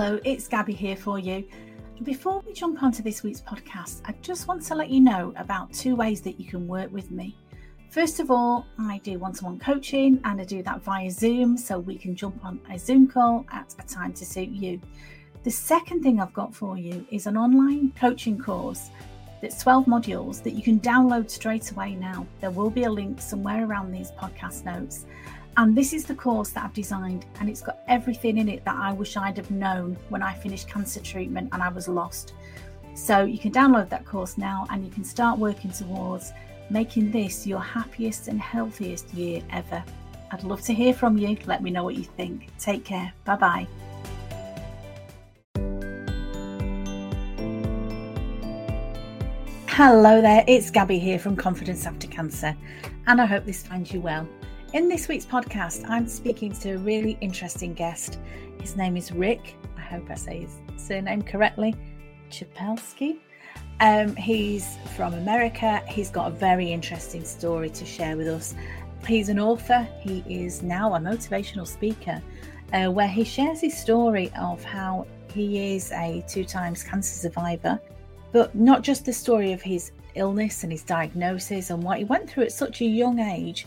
Hello, it's Gabby here for you. Before we jump onto this week's podcast, I just want to let you know about two ways that you can work with me. First of all, I do one to one coaching and I do that via Zoom so we can jump on a Zoom call at a time to suit you. The second thing I've got for you is an online coaching course that's 12 modules that you can download straight away now. There will be a link somewhere around these podcast notes. And this is the course that I've designed, and it's got everything in it that I wish I'd have known when I finished cancer treatment and I was lost. So you can download that course now and you can start working towards making this your happiest and healthiest year ever. I'd love to hear from you. Let me know what you think. Take care. Bye bye. Hello there, it's Gabby here from Confidence After Cancer, and I hope this finds you well. In this week's podcast, I'm speaking to a really interesting guest. His name is Rick. I hope I say his surname correctly. Czaplewski. Um, he's from America. He's got a very interesting story to share with us. He's an author. He is now a motivational speaker, uh, where he shares his story of how he is a two times cancer survivor, but not just the story of his illness and his diagnosis and what he went through at such a young age,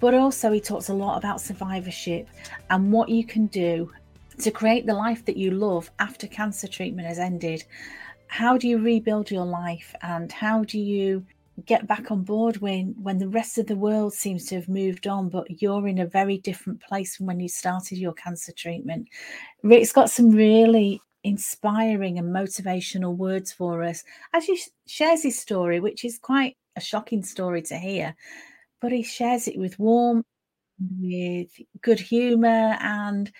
but also, he talks a lot about survivorship and what you can do to create the life that you love after cancer treatment has ended. How do you rebuild your life and how do you get back on board when when the rest of the world seems to have moved on but you're in a very different place from when you started your cancer treatment rick's got some really inspiring and motivational words for us as he shares his story which is quite a shocking story to hear but he shares it with warmth, with good humor, and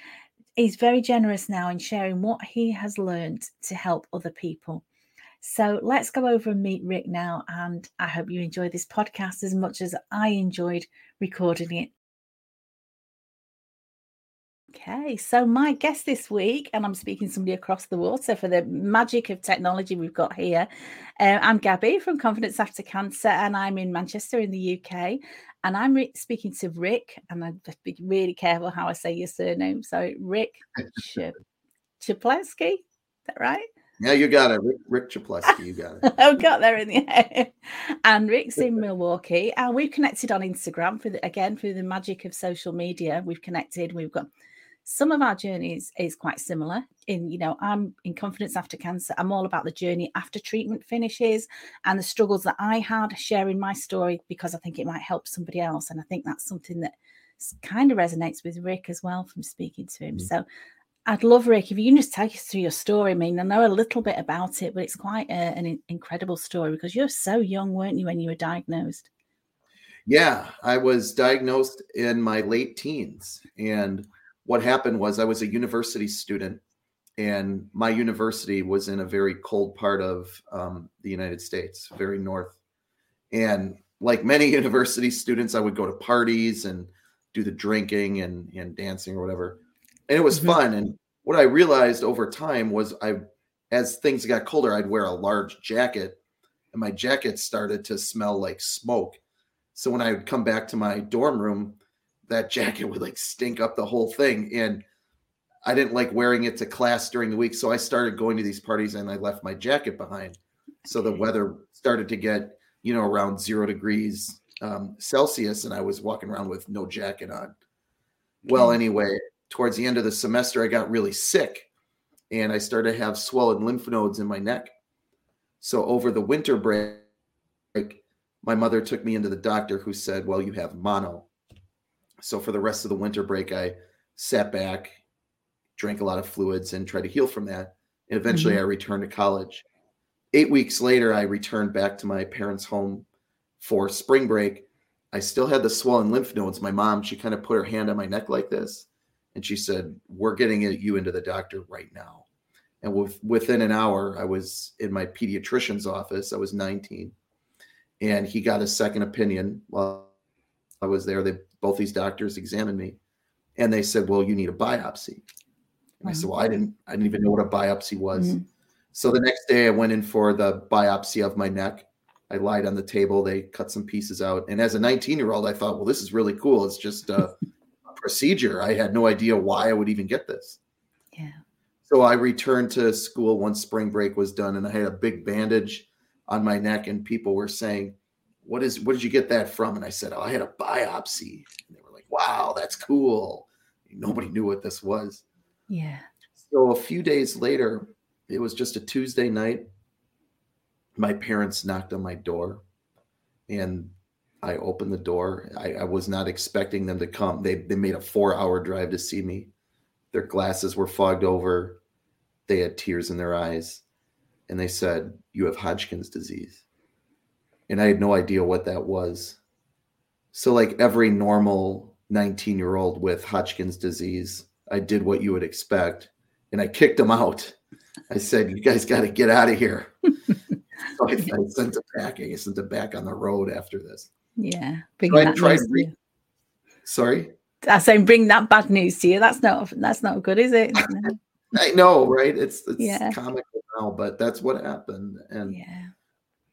he's very generous now in sharing what he has learned to help other people. So let's go over and meet Rick now. And I hope you enjoy this podcast as much as I enjoyed recording it. Okay, so my guest this week, and I'm speaking to somebody across the water for the magic of technology we've got here. Uh, I'm Gabby from Confidence After Cancer, and I'm in Manchester in the UK. And I'm re- speaking to Rick, and I'd be really careful how I say your surname. So, Rick Ch- Czaplewski, is that right? Yeah, you got it. Rick, Rick Czaplewski, you got it. I've got there in the end. And Rick's in Milwaukee. And we've connected on Instagram for the, again through the magic of social media. We've connected. We've got some of our journeys is quite similar in you know i'm in confidence after cancer. I'm all about the journey after treatment finishes and the struggles that i had sharing my story because i think it might help somebody else. And i think that's something that kind of resonates with rick as well from speaking to him. Mm-hmm. so i'd love rick if you can just take us through your story. I mean i know a little bit about it but it's quite a, an incredible story because you're so young weren't you when you were diagnosed? Yeah i was diagnosed in my late teens and what happened was I was a university student, and my university was in a very cold part of um, the United States, very north. And like many university students, I would go to parties and do the drinking and, and dancing or whatever. And it was mm-hmm. fun. And what I realized over time was I, as things got colder, I'd wear a large jacket, and my jacket started to smell like smoke. So when I would come back to my dorm room, that jacket would like stink up the whole thing. And I didn't like wearing it to class during the week. So I started going to these parties and I left my jacket behind. So the weather started to get, you know, around zero degrees um, Celsius. And I was walking around with no jacket on. Well, anyway, towards the end of the semester, I got really sick and I started to have swollen lymph nodes in my neck. So over the winter break, my mother took me into the doctor who said, Well, you have mono. So for the rest of the winter break, I sat back, drank a lot of fluids, and tried to heal from that. And eventually, mm-hmm. I returned to college. Eight weeks later, I returned back to my parents' home for spring break. I still had the swollen lymph nodes. My mom, she kind of put her hand on my neck like this, and she said, "We're getting you into the doctor right now." And with, within an hour, I was in my pediatrician's office. I was 19, and he got a second opinion while I was there. They both these doctors examined me and they said, Well, you need a biopsy. And I said. Well, I didn't I didn't even know what a biopsy was. Mm-hmm. So the next day I went in for the biopsy of my neck. I lied on the table, they cut some pieces out. And as a 19 year old, I thought, well, this is really cool. It's just a procedure. I had no idea why I would even get this. Yeah. So I returned to school once spring break was done, and I had a big bandage on my neck, and people were saying, "What is? What did you get that from?" And I said, "Oh, I had a biopsy." And they were like, "Wow, that's cool." Nobody knew what this was. Yeah. So a few days later, it was just a Tuesday night. My parents knocked on my door, and I opened the door. I, I was not expecting them to come. They they made a four hour drive to see me. Their glasses were fogged over. They had tears in their eyes, and they said, "You have Hodgkin's disease." And I had no idea what that was. So, like every normal 19 year old with Hodgkin's disease, I did what you would expect, and I kicked them out. I said, "You guys got to get out of here." so I, I sent it packing. I sent it back on the road after this. Yeah. So I tried. Re- Sorry. I saying bring that bad news to you. That's not that's not good, is it? No. I know, right? It's it's Yeah. comical now, but that's what happened. And yeah.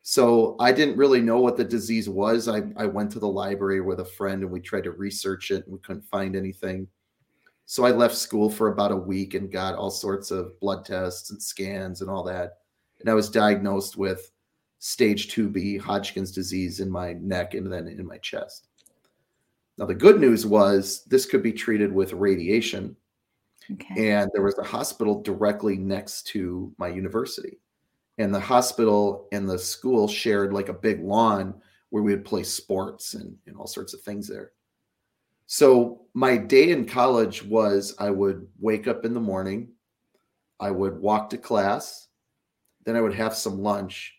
So I didn't really know what the disease was. I, I went to the library with a friend and we tried to research it and we couldn't find anything. So I left school for about a week and got all sorts of blood tests and scans and all that. And I was diagnosed with stage 2B Hodgkin's disease in my neck and then in my chest. Now, the good news was this could be treated with radiation Okay. and there was a hospital directly next to my university and the hospital and the school shared like a big lawn where we would play sports and, and all sorts of things there. So my day in college was i would wake up in the morning i would walk to class then i would have some lunch.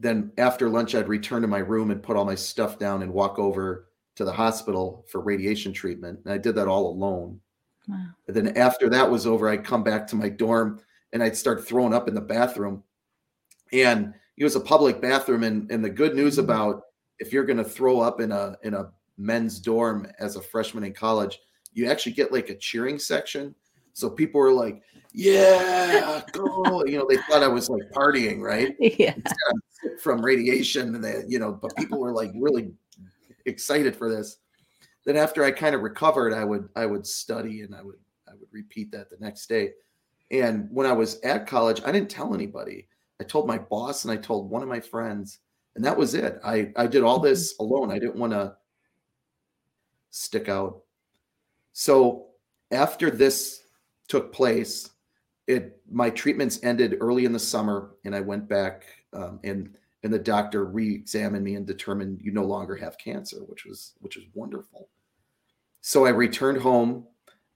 Then after lunch i'd return to my room and put all my stuff down and walk over to the hospital for radiation treatment and i did that all alone. Wow. and then after that was over, I'd come back to my dorm and I'd start throwing up in the bathroom. And it was a public bathroom. And, and the good news mm. about if you're going to throw up in a in a men's dorm as a freshman in college, you actually get like a cheering section. So people were like, "Yeah, go!" you know, they thought I was like partying, right? Yeah. from radiation and they, you know, but people were like really excited for this. Then after I kind of recovered, I would I would study and I would I would repeat that the next day. And when I was at college, I didn't tell anybody. I told my boss and I told one of my friends, and that was it. I I did all this alone. I didn't want to stick out. So after this took place, it my treatments ended early in the summer, and I went back um, and and the doctor re-examined me and determined you no longer have cancer, which was which was wonderful. So I returned home,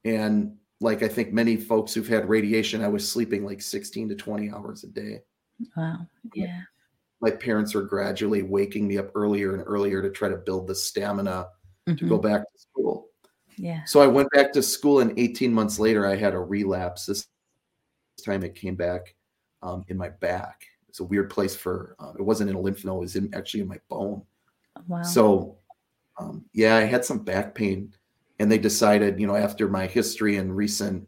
and like I think many folks who've had radiation, I was sleeping like 16 to 20 hours a day. Wow. Yeah. My parents were gradually waking me up earlier and earlier to try to build the stamina to go Mhm. back to school. Yeah. So I went back to school, and 18 months later, I had a relapse. This time it came back um, in my back. It's a weird place for uh, it wasn't in a lymph node, it was in, actually in my bone. Wow. So, um, yeah, I had some back pain, and they decided, you know, after my history and recent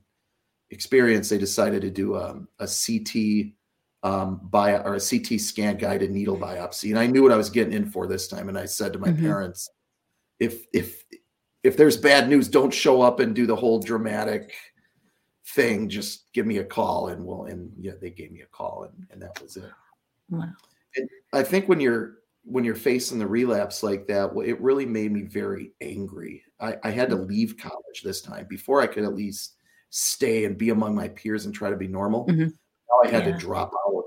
experience, they decided to do um, a CT um, bio or a CT scan guided needle biopsy. And I knew what I was getting in for this time. And I said to my Mhm. parents, if if if there's bad news, don't show up and do the whole dramatic thing. Just give me a call, and we'll. And yeah, they gave me a call, and, and that was it. wow. And I think when you're when you're facing the relapse like that, it really made me very angry. I, I had to leave college this time before I could at least stay and be among my peers and try to be normal. Mhm. Now I had Yeah. to drop out,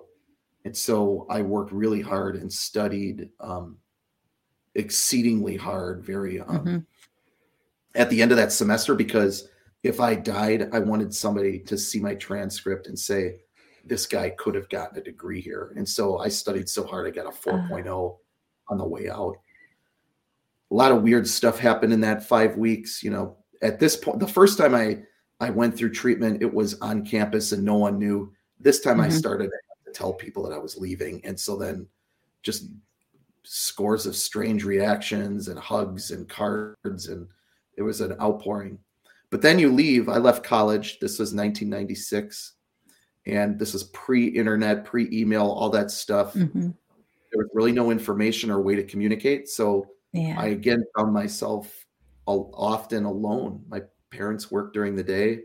and so I worked really hard and studied um, exceedingly hard. Very um, Mhm. at the end of that semester because if I died, I wanted somebody to see my transcript and say, this guy could have gotten a degree here. And so I studied so hard, I got a 4.0 on the way out. A lot of weird stuff happened in that five weeks. You know, at this point, the first time I, I went through treatment, it was on campus and no one knew. This time I Mhm. started to tell people that I was leaving. And so then just scores of strange reactions and hugs and cards and it was an outpouring but then you leave i left college this was 1996 and this is pre-internet pre-email all that stuff Mhm. There was really no information or way to communicate so Yeah. i again found myself often alone my parents worked during the day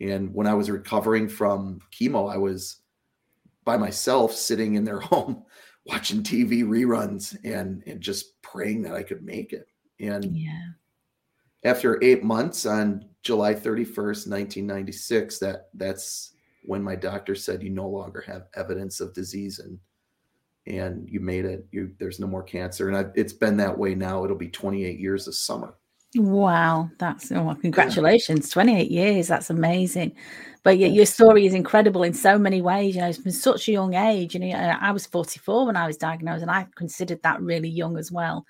And when I was recovering from chemo, I was by myself sitting in their home watching TV reruns and, and just praying that I could make it. And Yeah. after eight months on July 31st, 1996, that that's when my doctor said you no longer have evidence of disease and and you made it. You there's no more cancer. And I, it's been that way now. It'll be 28 years this summer. Wow, that's oh, congratulations, 28 years. That's amazing. But your, your story is incredible in so many ways. You know, it's been such a young age. And you know, I was 44 when I was diagnosed, and I considered that really young as well.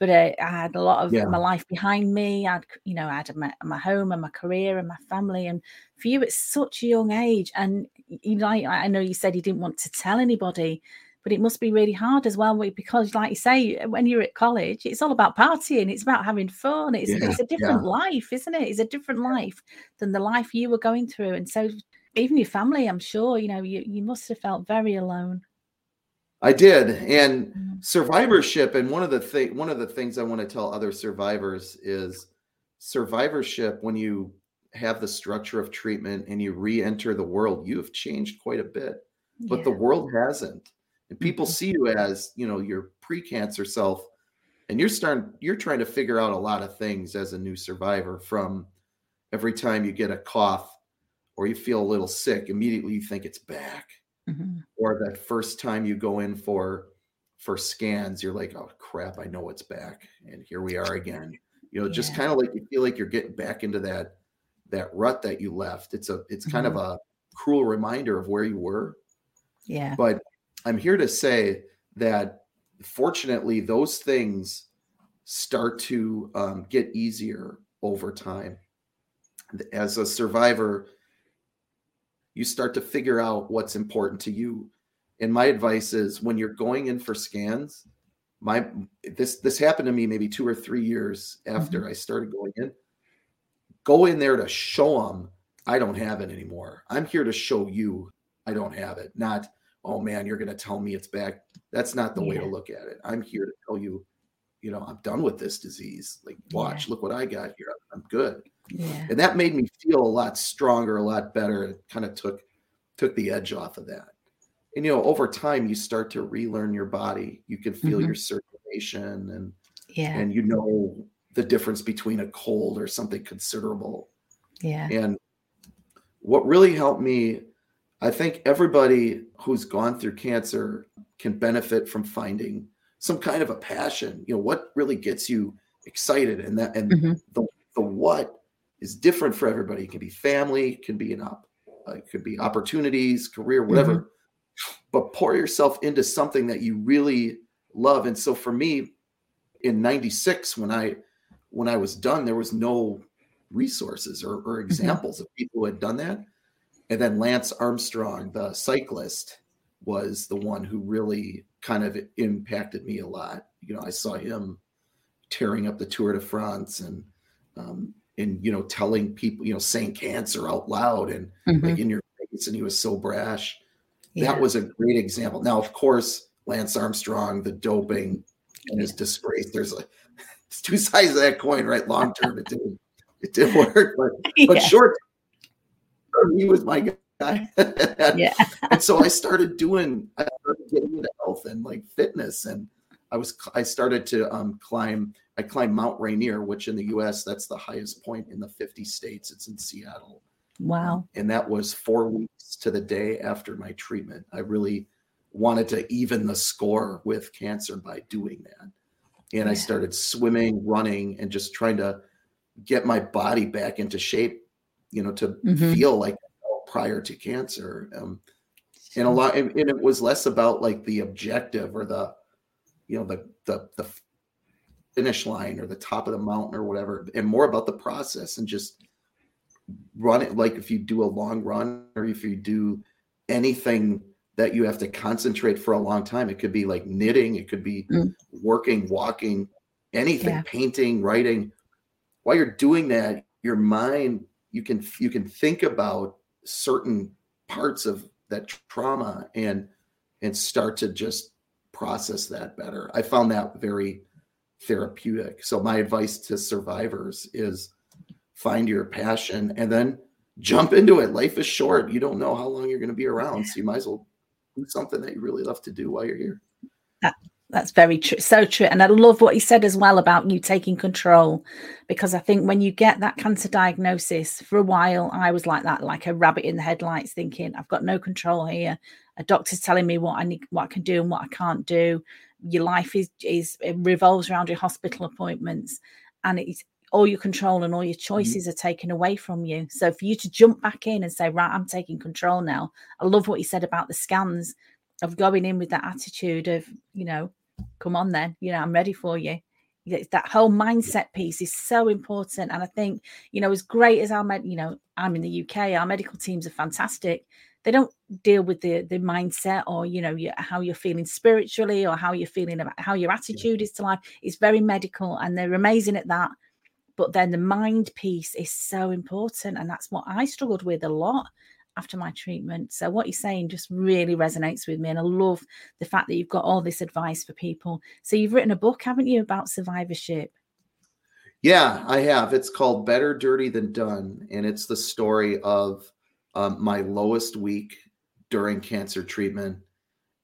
But uh, I had a lot of Yeah. my life behind me. I'd, you know, I had my, my home and my career and my family. And for you, it's such a young age. And you know, I I know you said you didn't want to tell anybody, but it must be really hard as well because like you say when you're at college it's all about partying it's about having fun it's, Yeah, it's a different life isn't it it's a different life than the life you were going through and so even your family i'm sure you know you, you must have felt very alone I did. And Mm. survivorship and one of the thing one of the things I want to tell other survivors is survivorship when you have the structure of treatment and you re-enter the world, you have changed quite a bit. But the world hasn't. And people Mhm. see you as, you know, your pre-cancer self and you're starting you're trying to figure out a lot of things as a new survivor from every time you get a cough or you feel a little sick, immediately you think it's back Mhm. or that first time you go in for for scans you're like oh crap i know it's back and here we are again you know just Yeah. kind of like you feel like you're getting back into that that rut that you left it's a it's kind Mm-hmm. of a cruel reminder of where you were yeah but i'm here to say that fortunately those things start to um, get easier over time. As a survivor you start to figure out what's important to you. And my advice is when you're going in for scans my this this happened to me maybe two or three years after i started going in. Go in there to show them i don't have it anymore. I'm here to show you i don't have it not oh man you're going to tell me it's back that's not the way to look at it. I'm here to tell you you know i'm done with this disease. Like watch look what i got here. I'm good. Yeah. And that made me feel a lot stronger a lot better it kind of took took the edge off of that. And you know over time you start to relearn your body. You can feel Mhm. your circulation and yeah. and you know the difference between a cold or something considerable. Yeah. And what really helped me i think everybody who's gone through cancer can benefit from finding some kind of a passion. You know what really gets you excited and that and Mhm. the the what is different for everybody. It can be family it can be an op uh, it could be opportunities career whatever. But pour yourself into something that you really love. And so for me in 96 when i when i was done there was no resources or, or examples of people who had done that and then lance armstrong the cyclist was the one who really kind of impacted me a lot you know i saw him tearing up the tour de france and um and you know telling people you know saying cancer out loud and Mhm. like in your face and he was so brash yeah. that was a great example. Now, of course, Lance Armstrong, the doping and his disgrace. There's a it's two sides of that coin, right? Long term, it didn't it didn't work, but but short term, he was my guy. yeah and so I started doing I started getting into health and like fitness and I was I started to um climb I climbed Mount Rainier, which in the US that's the highest point in the 50 states. It's in Seattle. wow And that was four weeks to the day after my treatment. I really wanted to even the score with cancer by doing that. And I started swimming, running, and just trying to get my body back into shape, you know, to Mhm. feel like prior to cancer. Um, and a lot, and, and it was less about like the objective or the, you know, the, the, the finish line or the top of the mountain or whatever, and more about the process and just run it like if you do a long run or if you do anything that you have to concentrate for a long time it could be like knitting it could be Mm. working walking anything Yeah. painting writing while you're doing that your mind you can you can think about certain parts of that trauma and and start to just process that better i found that very therapeutic so my advice to survivors is find your passion and then jump into it. Life is short. You don't know how long you're going to be around. So you might as well do something that you really love to do while you're here. That, that's very true. So true. And I love what he said as well about you taking control. Because I think when you get that cancer diagnosis, for a while, I was like that, like a rabbit in the headlights, thinking, I've got no control here. A doctor's telling me what I need, what I can do and what I can't do. Your life is is it revolves around your hospital appointments. And it's all your control and all your mm-hmm. choices mm-hmm. are taken away from you. So for you to jump back in and say, right, I'm taking control now. I love what you said about the scans of going in with that attitude of, you know, come on then, you know, I'm ready for you. That whole mindset piece is so important. And I think, you know, as great as our med, you know, I'm in the UK, our medical teams are fantastic. They don't deal with the the mindset or you know how you're feeling spiritually or how you're feeling about how your attitude is to life. It's very medical, and they're amazing at that but then the mind piece is so important and that's what i struggled with a lot after my treatment. So what you're saying just really resonates with me and i love the fact that you've got all this advice for people. So you've written a book haven't you about survivorship? Yeah i have. It's called better dirty than done and it's the story of um, my lowest week during cancer treatment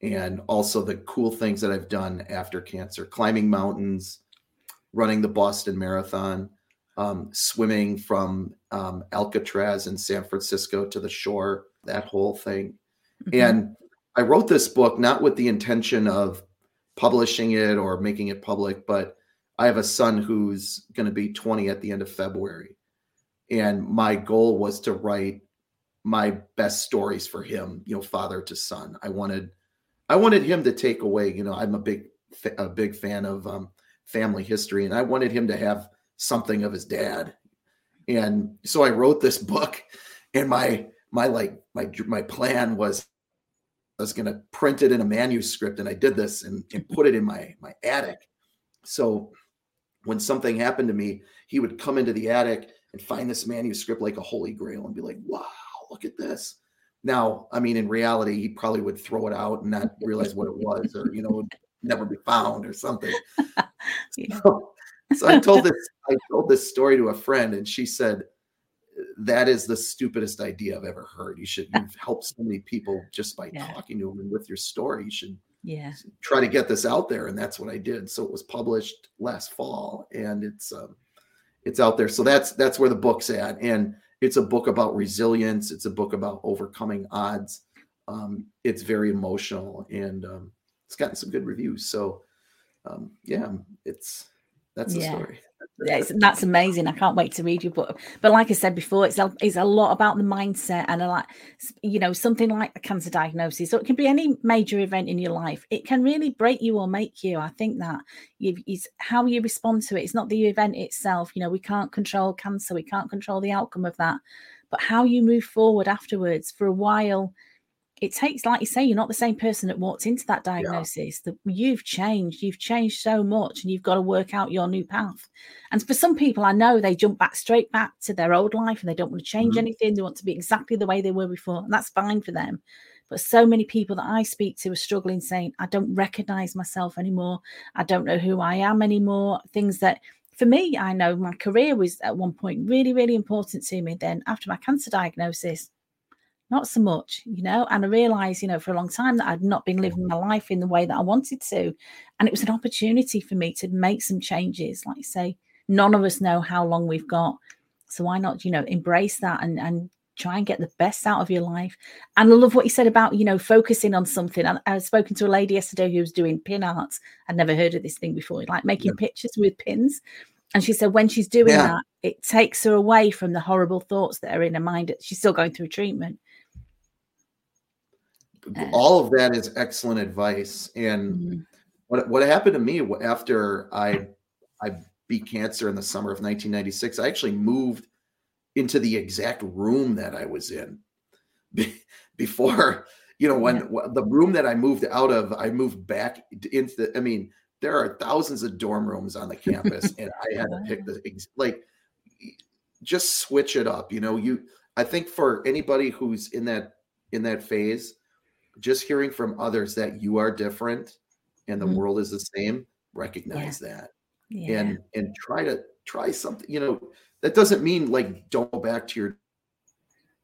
and also the cool things that i've done after cancer. Climbing mountains running the boston marathon um, swimming from um, Alcatraz in San Francisco to the shore, that whole thing. Mm-hmm. And I wrote this book not with the intention of publishing it or making it public, but I have a son who's going to be 20 at the end of February. And my goal was to write my best stories for him, you know, father to son. I wanted I wanted him to take away, you know, I'm a big a big fan of um, family history and I wanted him to have something of his dad. And so I wrote this book and my my like my my plan was I was going to print it in a manuscript and I did this and, and put it in my my attic. So when something happened to me, he would come into the attic and find this manuscript like a holy grail and be like, "Wow, look at this." Now, I mean, in reality, he probably would throw it out and not realize what it was, or you know, never be found or something. yeah. so, so I told this I told this story to a friend, and she said, "That is the stupidest idea I've ever heard. You should you've helped so many people just by yeah. talking to them and with your story. You should yeah try to get this out there." And that's what I did. So it was published last fall, and it's um, it's out there. So that's that's where the book's at, and it's a book about resilience. It's a book about overcoming odds. Um, it's very emotional, and um, it's gotten some good reviews. So um, yeah, it's that's the yeah. story. Yeah, that's amazing. I can't wait to read your book. But like I said before, it's a, it's a lot about the mindset and a like, you know, something like a cancer diagnosis. So it can be any major event in your life. It can really break you or make you. I think that you, it's how you respond to it. It's not the event itself. You know, we can't control cancer. We can't control the outcome of that. But how you move forward afterwards. For a while, it takes, like you say, you're not the same person that walked into that diagnosis. Yeah. That you've changed, you've changed so much, and you've got to work out your new path. And for some people, I know they jump back straight back to their old life and they don't want to change mm-hmm. anything. They want to be exactly the way they were before, and that's fine for them. But so many people that I speak to are struggling, saying, I don't recognize myself anymore. I don't know who I am anymore. Things that for me, I know my career was at one point really, really important to me. Then after my cancer diagnosis, not so much, you know. And I realized, you know, for a long time that I'd not been living my life in the way that I wanted to. And it was an opportunity for me to make some changes. Like you say, none of us know how long we've got. So why not, you know, embrace that and and try and get the best out of your life. And I love what you said about, you know, focusing on something. I was spoken to a lady yesterday who was doing pin art. I'd never heard of this thing before, like making yeah. pictures with pins. And she said when she's doing yeah. that, it takes her away from the horrible thoughts that are in her mind. She's still going through treatment all of that is excellent advice. And mm-hmm. what what happened to me after I I beat cancer in the summer of 1996, I actually moved into the exact room that I was in before. You know, when yeah. the room that I moved out of, I moved back into the. I mean, there are thousands of dorm rooms on the campus, and I had to pick the like just switch it up. You know, you. I think for anybody who's in that in that phase, just hearing from others that you are different and the mm-hmm. world is the same recognize yeah. that yeah. and and try to try something you know that doesn't mean like don't go back to your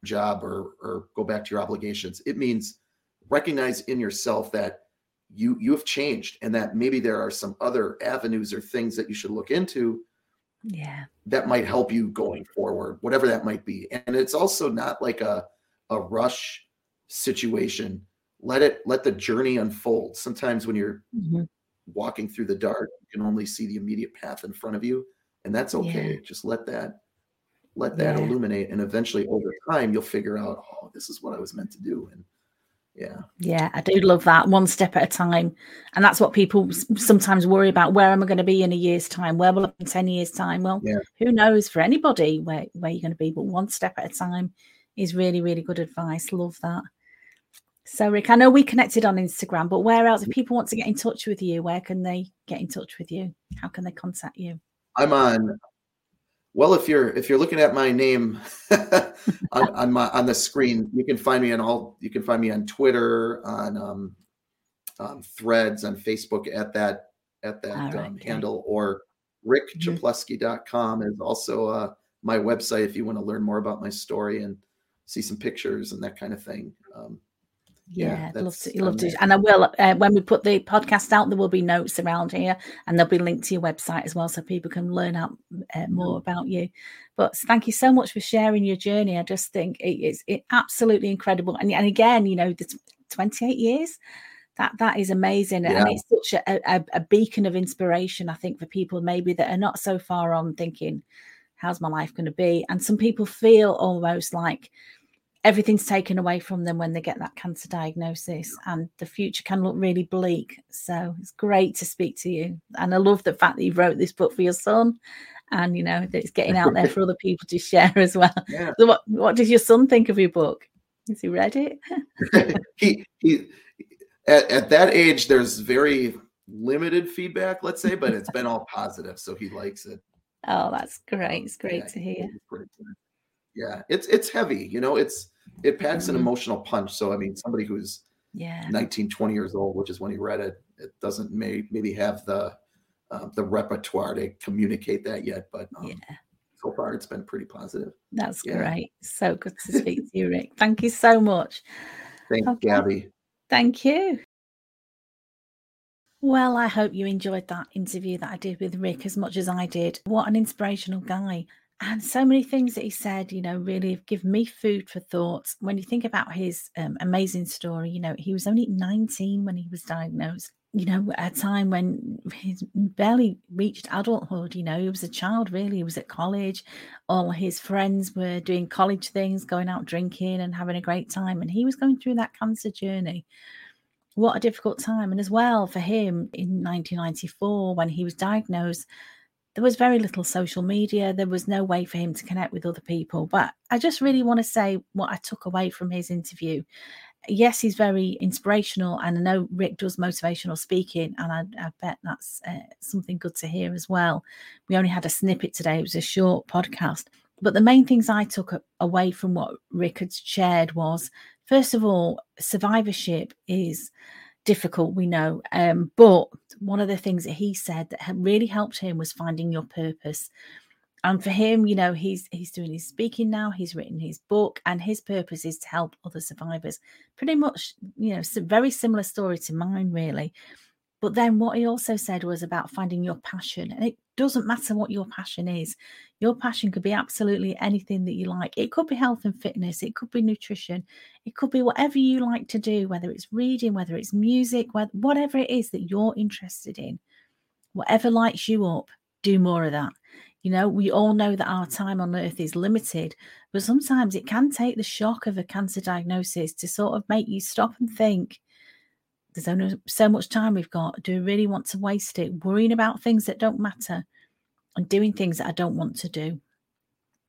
job or or go back to your obligations. It means recognize in yourself that you you have changed and that maybe there are some other avenues or things that you should look into yeah that might help you going forward whatever that might be and it's also not like a a rush situation let it let the journey unfold. Sometimes when you're mm-hmm. walking through the dark you can only see the immediate path in front of you and that's okay. Yeah. just let that let that yeah. illuminate and eventually over time you'll figure out oh this is what i was meant to do and yeah. Yeah i do love that one step at a time and that's what people sometimes worry about. Where am i going to be in a year's time? Where will i be in 10 years time? Well yeah. who knows? For anybody where, where you're going to be but one step at a time is really really good advice. Love that so rick i know we connected on instagram but where else if people want to get in touch with you where can they get in touch with you how can they contact you i'm on well, if you're if you're looking at my name on, on, my on the screen, you can find me on all. You can find me on Twitter, on um, um Threads, on Facebook at that at that right, um, handle, or rickczaplewski.com is also uh, my website if you want to learn more about my story and see some pictures and that kind of thing. Um, yeah, yeah love to, love to. And I will uh, when we put the podcast out, there will be notes around here, and there'll be linked to your website as well, so people can learn out uh, more about you. But thank you so much for sharing your journey. I just think it is it absolutely incredible. And and again, you know, the twenty eight years. That that is amazing, yeah. and it's such a, a, a beacon of inspiration. I think for people maybe that are not so far on thinking, "How's my life going to be?" And some people feel almost like everything's taken away from them when they get that cancer diagnosis and the future can look really bleak. So it's great to speak to you. And i love the fact that you wrote this book for your son and you know that it's getting out there for other people to share as well. Yeah. so what, what does your son think of your book? Has he read it? He, he at, at that age there's very limited feedback let's say but it's been all positive so he likes it. Oh that's great. It's great yeah, to hear. yeah it's it's heavy you know it's it packs mm-hmm. an emotional punch. So I mean, somebody who's yeah 19, 20 years old, which is when he read it, it doesn't may, maybe have the uh, the repertoire to communicate that yet. But um, yeah. So far, it's been pretty positive. That's yeah. great. So good to speak to you, Rick. Thank you so much. Thanks, okay. Gabby. Thank you. Well, I hope you enjoyed that interview that I did with Rick as much as I did. What an inspirational guy and so many things that he said, you know, really give me food for thought. When you think about his um, amazing story, you know, he was only 19 when he was diagnosed. You know, at a time when he barely reached adulthood, you know, he was a child really. He was at college. All his friends were doing college things, going out drinking and having a great time. And he was going through that cancer journey. What a difficult time. And as well for him in 1994, when he was diagnosed, there was very little social media. There was no way for him to connect with other people. But I just really want to say what I took away from his interview. Yes, he's very inspirational, and I know Rick does motivational speaking, and I, I bet that's uh, something good to hear as well. We only had a snippet today; it was a short podcast. But the main things I took away from what Rick had shared was, first of all, survivorship is difficult, we know. Um, but one of the things that he said that really helped him was finding your purpose. And for him, you know, he's he's doing his speaking now. He's written his book, and his purpose is to help other survivors. Pretty much, you know, very similar story to mine, really. But then what he also said was about finding your passion. And it doesn't matter what your passion is. Your passion could be absolutely anything that you like. It could be health and fitness, it could be nutrition, it could be whatever you like to do, whether it's reading, whether it's music, whatever it is that you're interested in. Whatever lights you up, do more of that. You know, we all know that our time on earth is limited, but sometimes it can take the shock of a cancer diagnosis to sort of make you stop and think there's only so much time we've got. Do we really want to waste it worrying about things that don't matter and doing things that I don't want to do?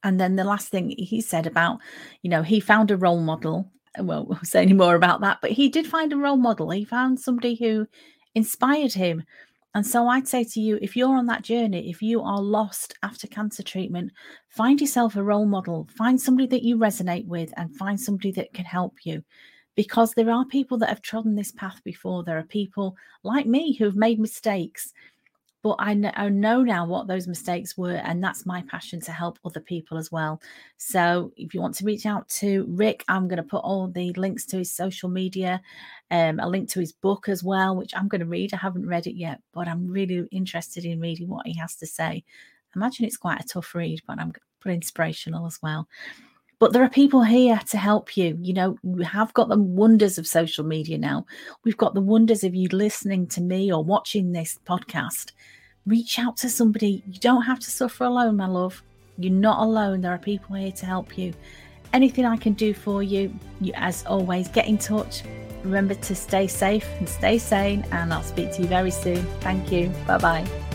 And then the last thing he said about, you know, he found a role model. I won't say any more about that, but he did find a role model. He found somebody who inspired him. And so I'd say to you, if you're on that journey, if you are lost after cancer treatment, find yourself a role model, find somebody that you resonate with, and find somebody that can help you because there are people that have trodden this path before. There are people like me who've made mistakes. but I know, I know now what those mistakes were, and that's my passion to help other people as well. So if you want to reach out to Rick, I'm going to put all the links to his social media, um, a link to his book as well, which I'm going to read. I haven't read it yet, but I'm really interested in reading what he has to say. I imagine it's quite a tough read, but I'm but inspirational as well. But there are people here to help you. You know, we have got the wonders of social media now. We've got the wonders of you listening to me or watching this podcast. Reach out to somebody. You don't have to suffer alone, my love. You're not alone. There are people here to help you. Anything I can do for you, you as always, get in touch. Remember to stay safe and stay sane, and I'll speak to you very soon. Thank you. Bye bye.